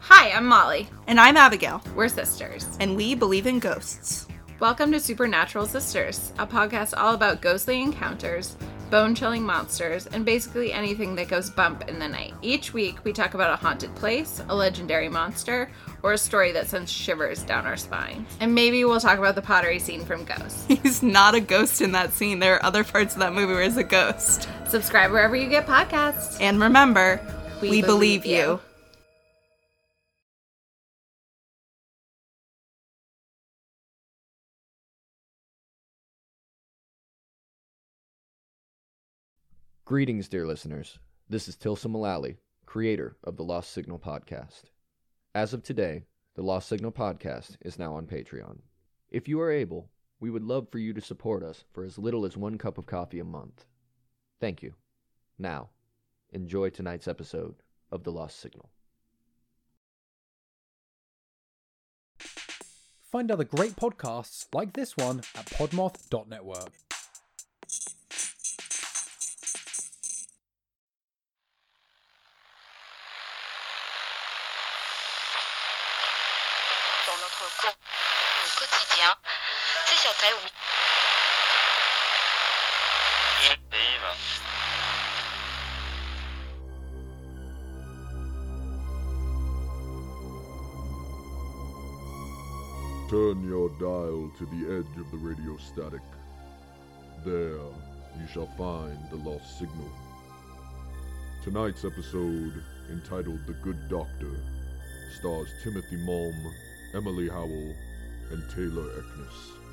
Hi, I'm Molly. And I'm Abigail, We're sisters. and we believe in ghosts. Welcome to Supernatural Sisters, a podcast all about ghostly encounters, bone chilling monsters, and basically anything that goes bump in the night. Each week, we talk about a haunted place, a legendary monster, or a story that sends shivers down our spine. And maybe we'll talk about the pottery scene from Ghost. He's not a ghost in that scene. There are other parts of that movie where he's a ghost. Subscribe wherever you get podcasts. And remember, We we, believe believe, you. you. Greetings, dear listeners. This is Tilsen Mulalley, creator of the Lost Signal podcast. As of today, the Lost Signal podcast is now on Patreon. If you are able, we would love for you to support us for as little as one cup of coffee a month. Thank you. Now, enjoy tonight's episode of The Lost Signal. Find other great podcasts like this one at podmoth.network. notre quotidien. C'est sur oui. Turn your dial to the edge of the radio static. There, you shall find the lost signal. Tonight's episode, entitled The Good Doctor, stars Timothy Malm, Emily Howell, and Tayler Ekness.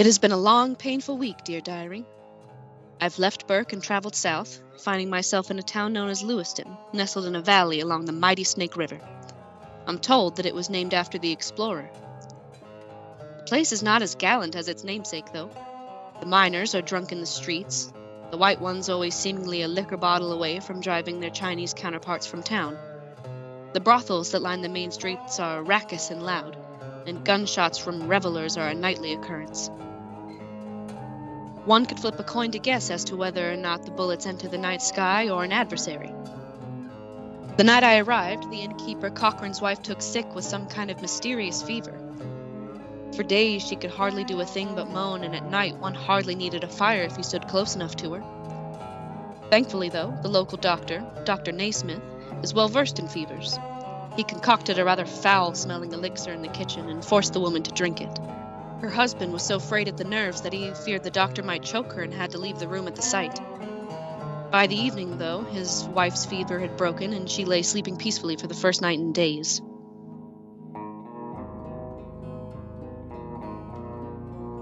It has been a long, painful week, dear diary. I've left Burke and traveled south, finding myself in a town known as Lewiston, nestled in a valley along the mighty Snake River. I'm told that it was named after the explorer. The place is not as gallant as its namesake, though. The miners are drunk in the streets, the white ones always seemingly a liquor bottle away from driving their Chinese counterparts from town. The brothels that line the main streets are raucous and loud, and gunshots from revelers are a nightly occurrence. One could flip a coin to guess as to whether or not the bullets enter the night sky or an adversary. The night I arrived, the innkeeper Cochrane's wife took sick with some kind of mysterious fever. For days she could hardly do a thing but moan, and at night one hardly needed a fire if you stood close enough to her. Thankfully, though, the local doctor, Dr. Naismith, is well versed in fevers. He concocted a rather foul smelling elixir in the kitchen and forced the woman to drink it. Her husband was so frayed at the nerves that he feared the doctor might choke her and had to leave the room at the sight. By the evening, though, his wife's fever had broken and she lay sleeping peacefully for the first night in days.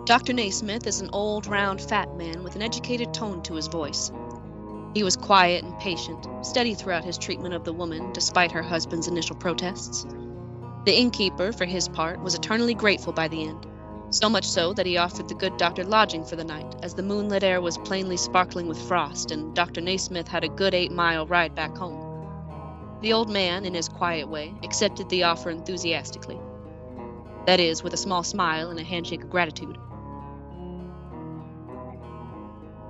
Dr. Naismith is an old, round, fat man with an educated tone to his voice. He was quiet and patient, steady throughout his treatment of the woman, despite her husband's initial protests. The innkeeper, for his part, was eternally grateful by the end, so much so that he offered the good doctor lodging for the night, as the moonlit air was plainly sparkling with frost, and Dr. Naismith had a good eight mile ride back home. The old man, in his quiet way, accepted the offer enthusiastically. That is, with a small smile and a handshake of gratitude.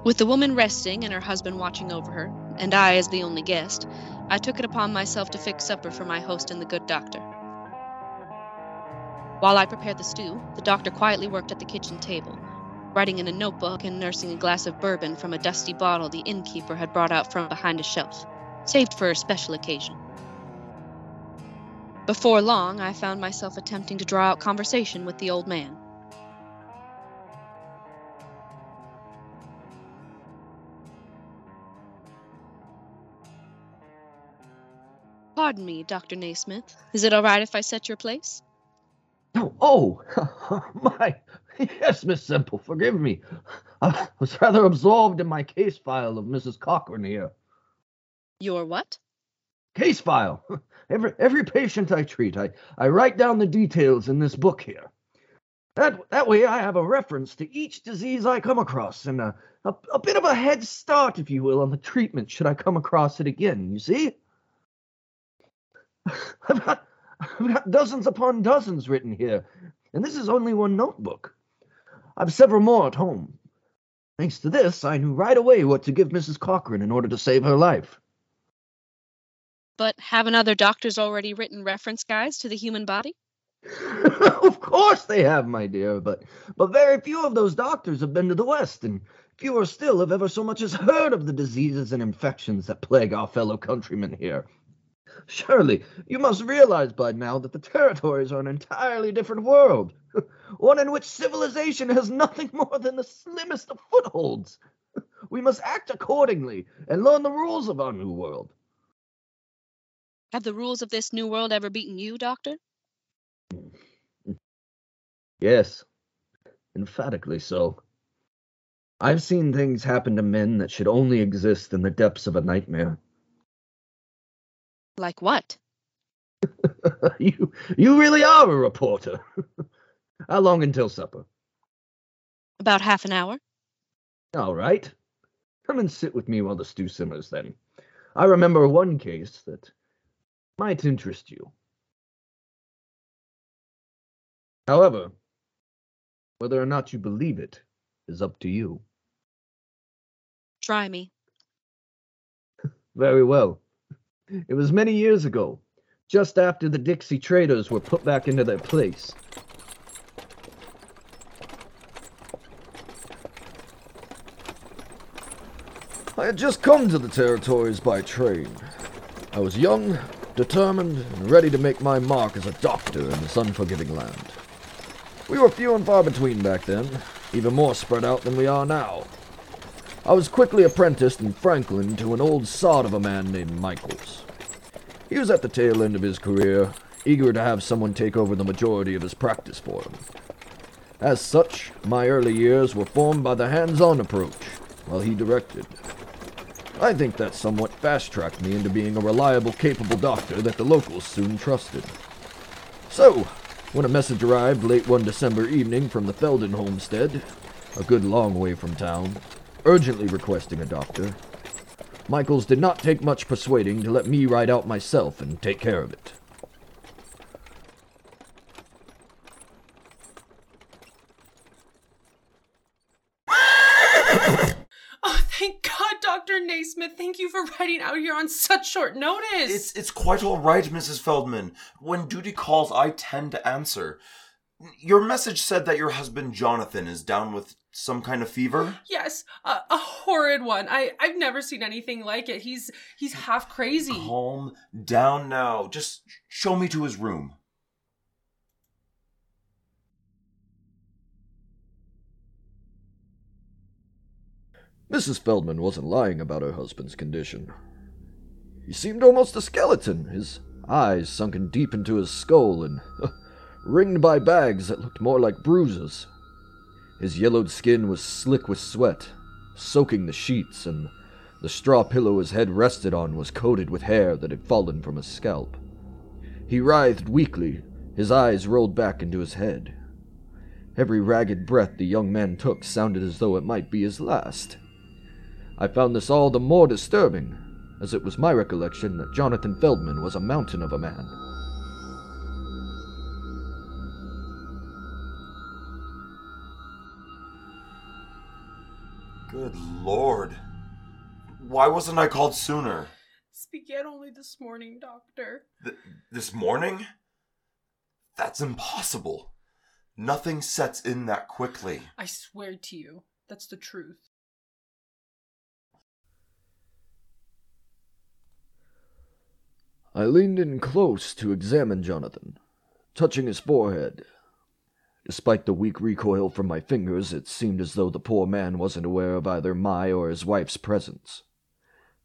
With the woman resting and her husband watching over her, and I as the only guest, I took it upon myself to fix supper for my host and the good doctor. While I prepared the stew, the doctor quietly worked at the kitchen table, writing in a notebook and nursing a glass of bourbon from a dusty bottle the innkeeper had brought out from behind a shelf, saved for a special occasion. Before long, I found myself attempting to draw out conversation with the old man. Pardon me, Dr. Naismith. Is it all right if I set your place? Oh, oh, my. Yes, Miss Semple, forgive me. I was rather absorbed in my case file of Mrs. Cochran here. Your what? Case file. Every every patient I treat, I, I write down the details in this book here. That that way I have a reference to each disease I come across and a, a, a bit of a head start, if you will, on the treatment should I come across it again, you see? I've got, I've got dozens upon dozens written here, and this is only one notebook. I've several more at home. Thanks to this, I knew right away what to give Mrs. Cochran in order to save her life. But haven't other doctors already written reference guides to the human body? of course they have, my dear, but but very few of those doctors have been to the West, and fewer still have ever so much as heard of the diseases and infections that plague our fellow countrymen here. Surely you must realize by now that the territories are an entirely different world, one in which civilization has nothing more than the slimmest of footholds. We must act accordingly and learn the rules of our new world. Have the rules of this new world ever beaten you, Doctor? Yes, emphatically so. I've seen things happen to men that should only exist in the depths of a nightmare. Like what? you you really are a reporter. How long until supper? About half an hour? All right. Come and sit with me while the stew simmers then. I remember one case that might interest you. However, whether or not you believe it is up to you. Try me. Very well. It was many years ago, just after the Dixie traders were put back into their place. I had just come to the territories by train. I was young, determined, and ready to make my mark as a doctor in this unforgiving land. We were few and far between back then, even more spread out than we are now. I was quickly apprenticed in Franklin to an old sod of a man named Michaels. He was at the tail end of his career, eager to have someone take over the majority of his practice for him. As such, my early years were formed by the hands on approach, while he directed. I think that somewhat fast tracked me into being a reliable, capable doctor that the locals soon trusted. So, when a message arrived late one December evening from the Feldman homestead, a good long way from town, urgently requesting a doctor, Michaels did not take much persuading to let me ride out myself and take care of it. Oh, thank God, Dr. Naismith. Thank you for riding out here on such short notice. It's it's quite all right, Mrs. Feldman. When duty calls, I tend to answer. Your message said that your husband Jonathan is down with some kind of fever. yes, a, a horrid one. I I've never seen anything like it. He's he's half crazy. Calm down now. Just show me to his room. Mrs. Feldman wasn't lying about her husband's condition. He seemed almost a skeleton, his eyes sunken deep into his skull and ringed by bags that looked more like bruises. His yellowed skin was slick with sweat, soaking the sheets, and the straw pillow his head rested on was coated with hair that had fallen from his scalp. He writhed weakly, his eyes rolled back into his head. Every ragged breath the young man took sounded as though it might be his last. I found this all the more disturbing, as it was my recollection that Jonathan Feldman was a mountain of a man. Good lord. Why wasn't I called sooner? This began only this morning, Doctor. Th- this morning? That's impossible. Nothing sets in that quickly. I swear to you, that's the truth. I leaned in close to examine Jonathan, touching his forehead. Despite the weak recoil from my fingers, it seemed as though the poor man wasn't aware of either my or his wife's presence.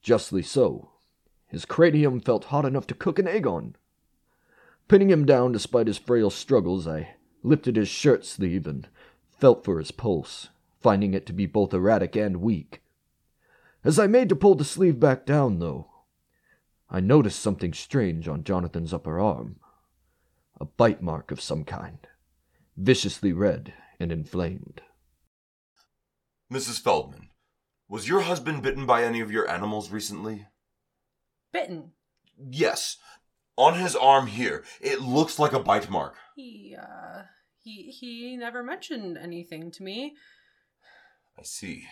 Justly so. His cranium felt hot enough to cook an egg on. Pinning him down despite his frail struggles, I lifted his shirt sleeve, and felt for his pulse, finding it to be both erratic and weak. As I made to pull the sleeve back down, though, I noticed something strange on Jonathan's upper arm a bite mark of some kind, viciously red and inflamed. Mrs. Feldman, was your husband bitten by any of your animals recently? Bitten. Yes. On his arm here, it looks like a bite mark. He, uh, he, he never mentioned anything to me. I see.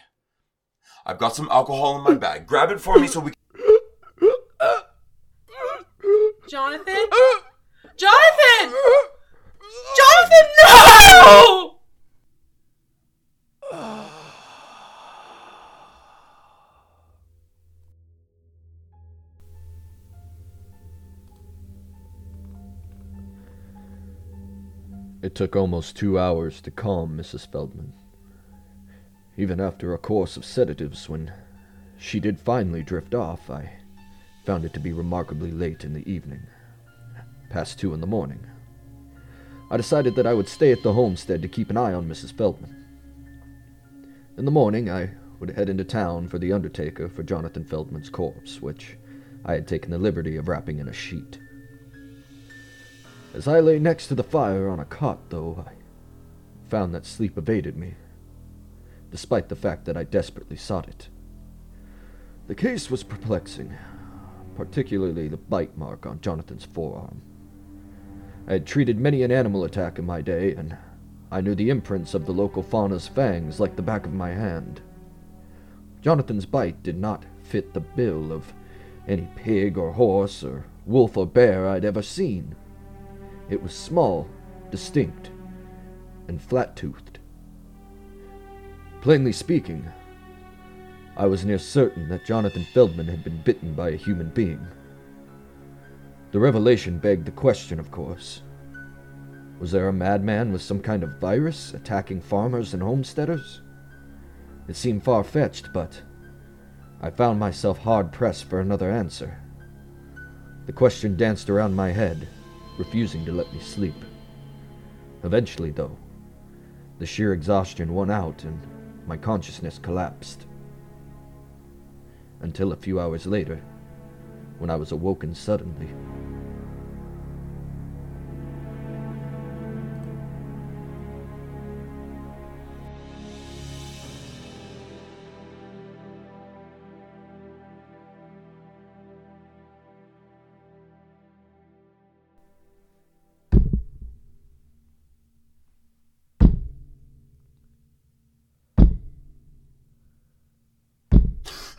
I've got some alcohol in my bag. Grab it for me so we Jonathan? Jonathan! It took almost two hours to calm Mrs. Feldman. Even after a course of sedatives, when she did finally drift off, I found it to be remarkably late in the evening, past two in the morning. I decided that I would stay at the homestead to keep an eye on Mrs. Feldman. In the morning, I would head into town for the undertaker for Jonathan Feldman's corpse, which I had taken the liberty of wrapping in a sheet. As I lay next to the fire on a cot, though, I found that sleep evaded me, despite the fact that I desperately sought it. The case was perplexing, particularly the bite mark on Jonathan's forearm. I had treated many an animal attack in my day, and I knew the imprints of the local fauna's fangs like the back of my hand. Jonathan's bite did not fit the bill of any pig or horse or wolf or bear I'd ever seen. It was small, distinct, and flat toothed. Plainly speaking, I was near certain that Jonathan Feldman had been bitten by a human being. The revelation begged the question, of course. Was there a madman with some kind of virus attacking farmers and homesteaders? It seemed far fetched, but I found myself hard pressed for another answer. The question danced around my head, refusing to let me sleep. Eventually, though, the sheer exhaustion won out and my consciousness collapsed. Until a few hours later, when I was awoken suddenly.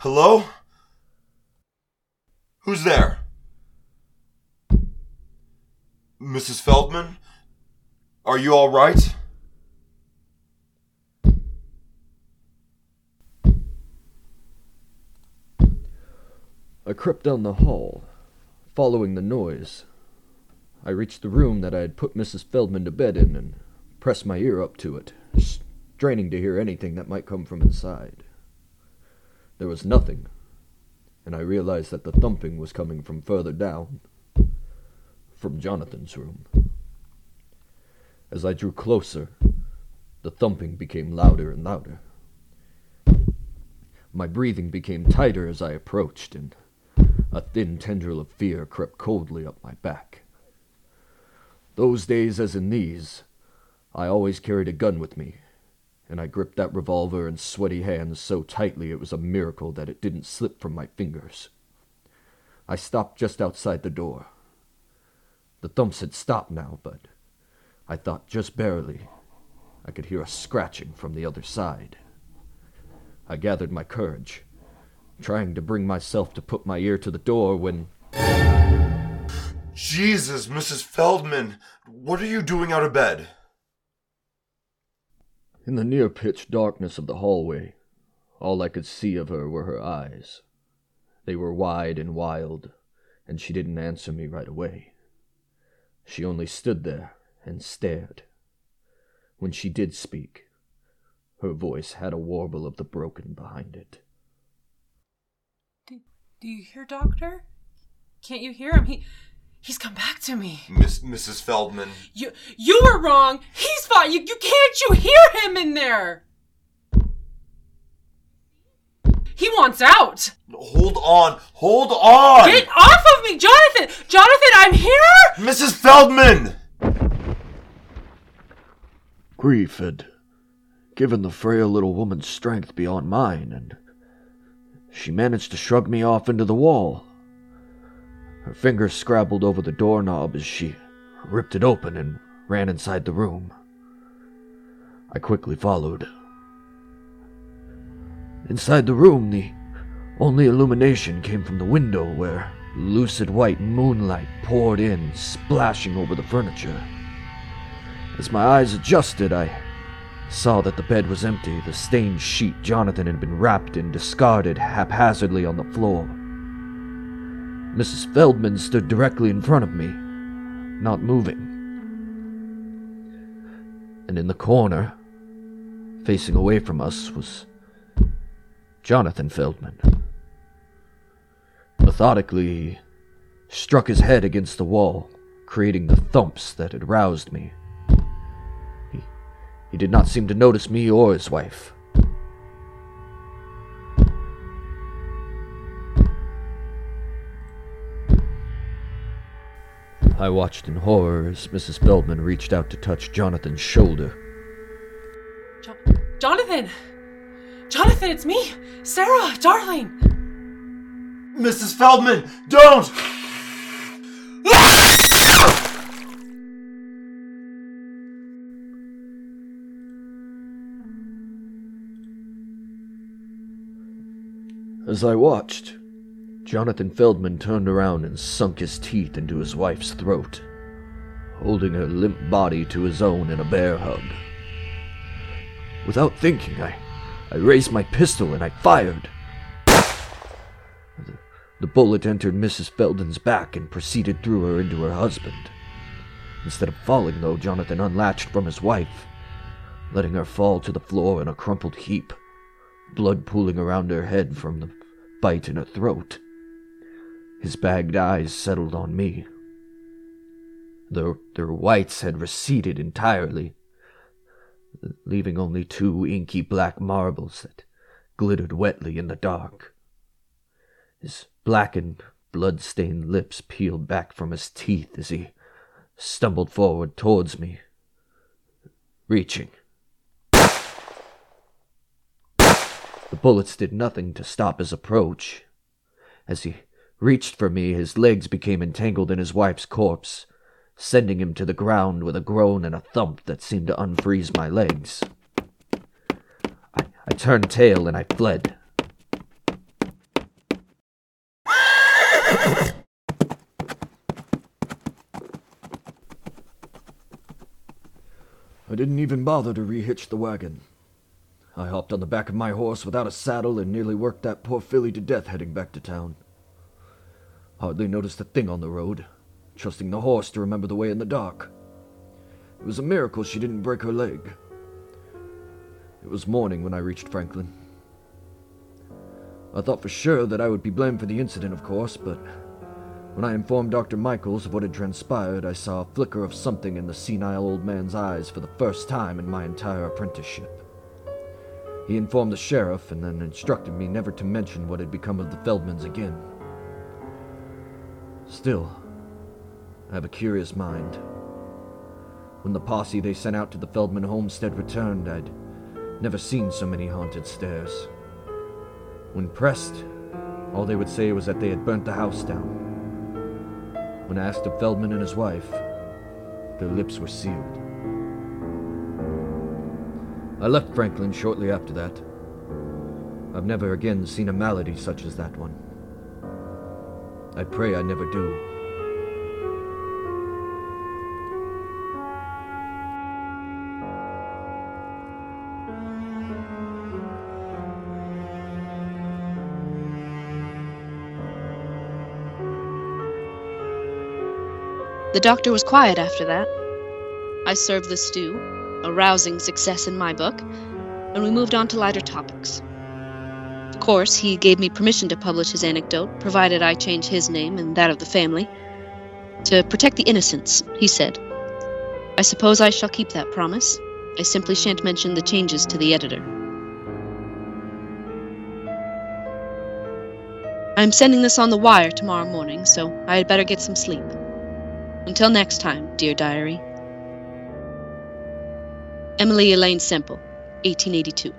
Hello? Who's there? Mrs. Feldman? Are you all right? I crept down the hall, following the noise. I reached the room that I had put Mrs. Feldman to bed in and pressed my ear up to it, straining to hear anything that might come from inside. There was nothing, and I realized that the thumping was coming from further down, from Jonathan's room. As I drew closer, the thumping became louder and louder. My breathing became tighter as I approached, and a thin tendril of fear crept coldly up my back. Those days, as in these, I always carried a gun with me, and I gripped that revolver in sweaty hands so tightly it was a miracle that it didn't slip from my fingers. I stopped just outside the door. The thumps had stopped now, but I thought just barely I could hear a scratching from the other side. I gathered my courage, trying to bring myself to put my ear to the door when Jesus, Mrs. Feldman, what are you doing out of bed? In the near pitch darkness of the hallway, all I could see of her were her eyes. They were wide and wild, and she didn't answer me right away. She only stood there and stared. When she did speak, her voice had a warble of the broken behind it. Do, do you hear, Doctor? Can't you hear him? He He's come back to me. Miss Mrs. Feldman. You you were wrong. He's fine. You you can't you hear him in there? He wants out. Hold on. Hold on. Get off of me, Jonathan. Jonathan, I'm here. Mrs. Feldman. Grief had given the frail little woman strength beyond mine, and she managed to shrug me off into the wall. Her fingers scrabbled over the doorknob as she ripped it open and ran inside the room. I quickly followed. Inside the room, the only illumination came from the window where lucid white moonlight poured in, splashing over the furniture. As my eyes adjusted, I saw that the bed was empty, the stained sheet Jonathan had been wrapped in discarded haphazardly on the floor. Mrs. Feldman stood directly in front of me, not moving. And in the corner, facing away from us, was Jonathan Feldman. Methodically, he struck his head against the wall, creating the thumps that had roused me. He, he did not seem to notice me or his wife. I watched in horror as Mrs. Feldman reached out to touch Jonathan's shoulder. Jo- Jonathan. Jonathan, it's me, Sarah, darling. Mrs. Feldman, don't! As I watched, Jonathan Feldman turned around and sunk his teeth into his wife's throat, holding her limp body to his own in a bear hug. Without thinking, I, I raised my pistol and I fired. The, the bullet entered Mrs. Feldman's back and proceeded through her into her husband. Instead of falling, though, Jonathan unlatched from his wife, letting her fall to the floor in a crumpled heap, blood pooling around her head from the bite in her throat. His bagged eyes settled on me. Their, their whites had receded entirely, leaving only two inky black marbles that glittered wetly in the dark. His blackened, blood-stained lips peeled back from his teeth as he stumbled forward towards me, reaching. The bullets did nothing to stop his approach. As he reached for me, his legs became entangled in his wife's corpse, sending him to the ground with a groan and a thump that seemed to unfreeze my legs. I, I turned tail and I fled. I didn't even bother to rehitch the wagon. I hopped on the back of my horse without a saddle and nearly worked that poor filly to death heading back to town. Hardly noticed a thing on the road, trusting the horse to remember the way in the dark. It was a miracle she didn't break her leg. It was morning when I reached Franklin. I thought for sure that I would be blamed for the incident, of course, but when I informed Dr. Michaels of what had transpired, I saw a flicker of something in the senile old man's eyes for the first time in my entire apprenticeship. He informed the sheriff and then instructed me never to mention what had become of the Feldmans again. Still, I have a curious mind. When the posse they sent out to the Feldman homestead returned, I'd never seen so many haunted stares. When pressed, all they would say was that they had burnt the house down. When asked of Feldman and his wife, their lips were sealed. I left Franklin shortly after that. I've never again seen a malady such as that one. I pray I never do. The doctor was quiet after that. I served the stew, a rousing success in my book, and we moved on to lighter topics. Of course, he gave me permission to publish his anecdote, provided I change his name and that of the family. To protect the innocents, he said. I suppose I shall keep that promise. I simply shan't mention the changes to the editor. I'm sending this on the wire tomorrow morning, so I had better get some sleep. Until next time, dear diary. Emily Elaine Semple, 1882.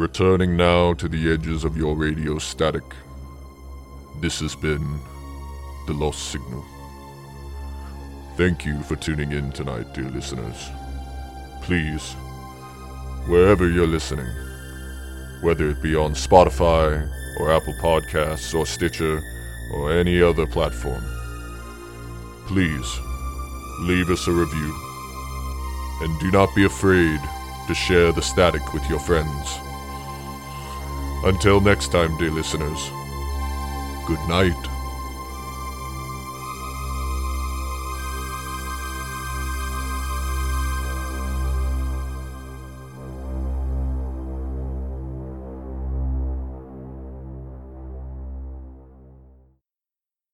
Returning now to the edges of your radio static. This has been The Lost Signal. Thank you for tuning in tonight, dear listeners. Please, wherever you're listening, whether it be on Spotify or Apple Podcasts or Stitcher or any other platform, please leave us a review. And do not be afraid to share the static with your friends. Until next time, dear listeners, good night.